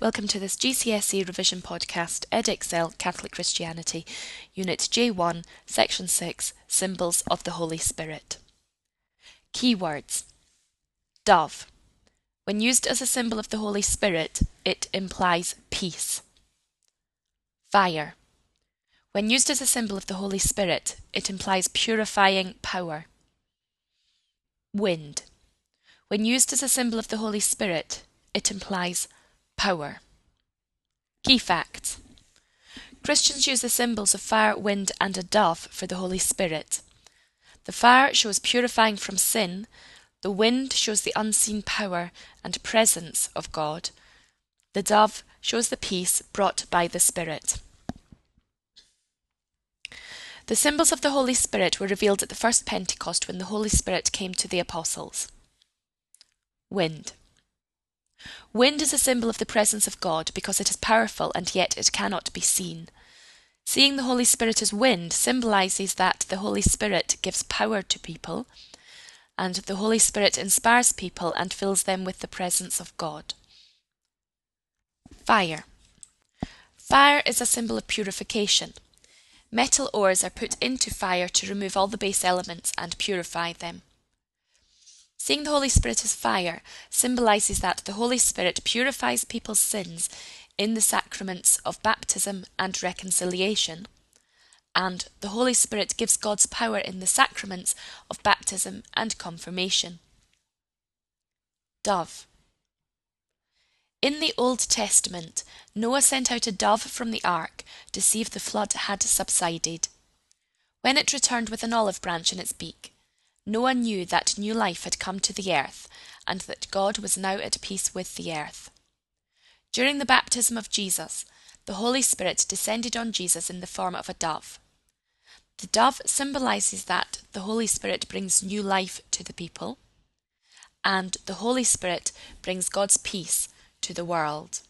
Welcome to this GCSE revision podcast, Edexcel Catholic Christianity, Unit J1, Section 6, Symbols of the Holy Spirit. Keywords Dove. When used as a symbol of the Holy Spirit, it implies peace. Fire. When used as a symbol of the Holy Spirit, it implies purifying power. Wind. When used as a symbol of the Holy Spirit, it implies power. Key facts Christians use the symbols of fire, wind, and a dove for the Holy Spirit. The fire shows purifying from sin, the wind shows the unseen power and presence of God, the dove shows the peace brought by the Spirit. The symbols of the Holy Spirit were revealed at the first Pentecost when the Holy Spirit came to the apostles. Wind. Wind is a symbol of the presence of God because it is powerful and yet it cannot be seen. Seeing the Holy Spirit as wind symbolizes that the Holy Spirit gives power to people, and the Holy Spirit inspires people and fills them with the presence of God. Fire. Fire is a symbol of purification. Metal ores are put into fire to remove all the base elements and purify them. Seeing the Holy Spirit as fire symbolizes that the Holy Spirit purifies people's sins in the sacraments of baptism and reconciliation, and the Holy Spirit gives God's power in the sacraments of baptism and confirmation. Dove. In the Old Testament, Noah sent out a dove from the ark to see if the flood had subsided. When it returned with an olive branch in its beak, Noah knew that new life had come to the earth, and that God was now at peace with the earth. During the baptism of Jesus, the Holy Spirit descended on Jesus in the form of a dove. The dove symbolizes that the Holy Spirit brings new life to the people, and the Holy Spirit brings God's peace to the world.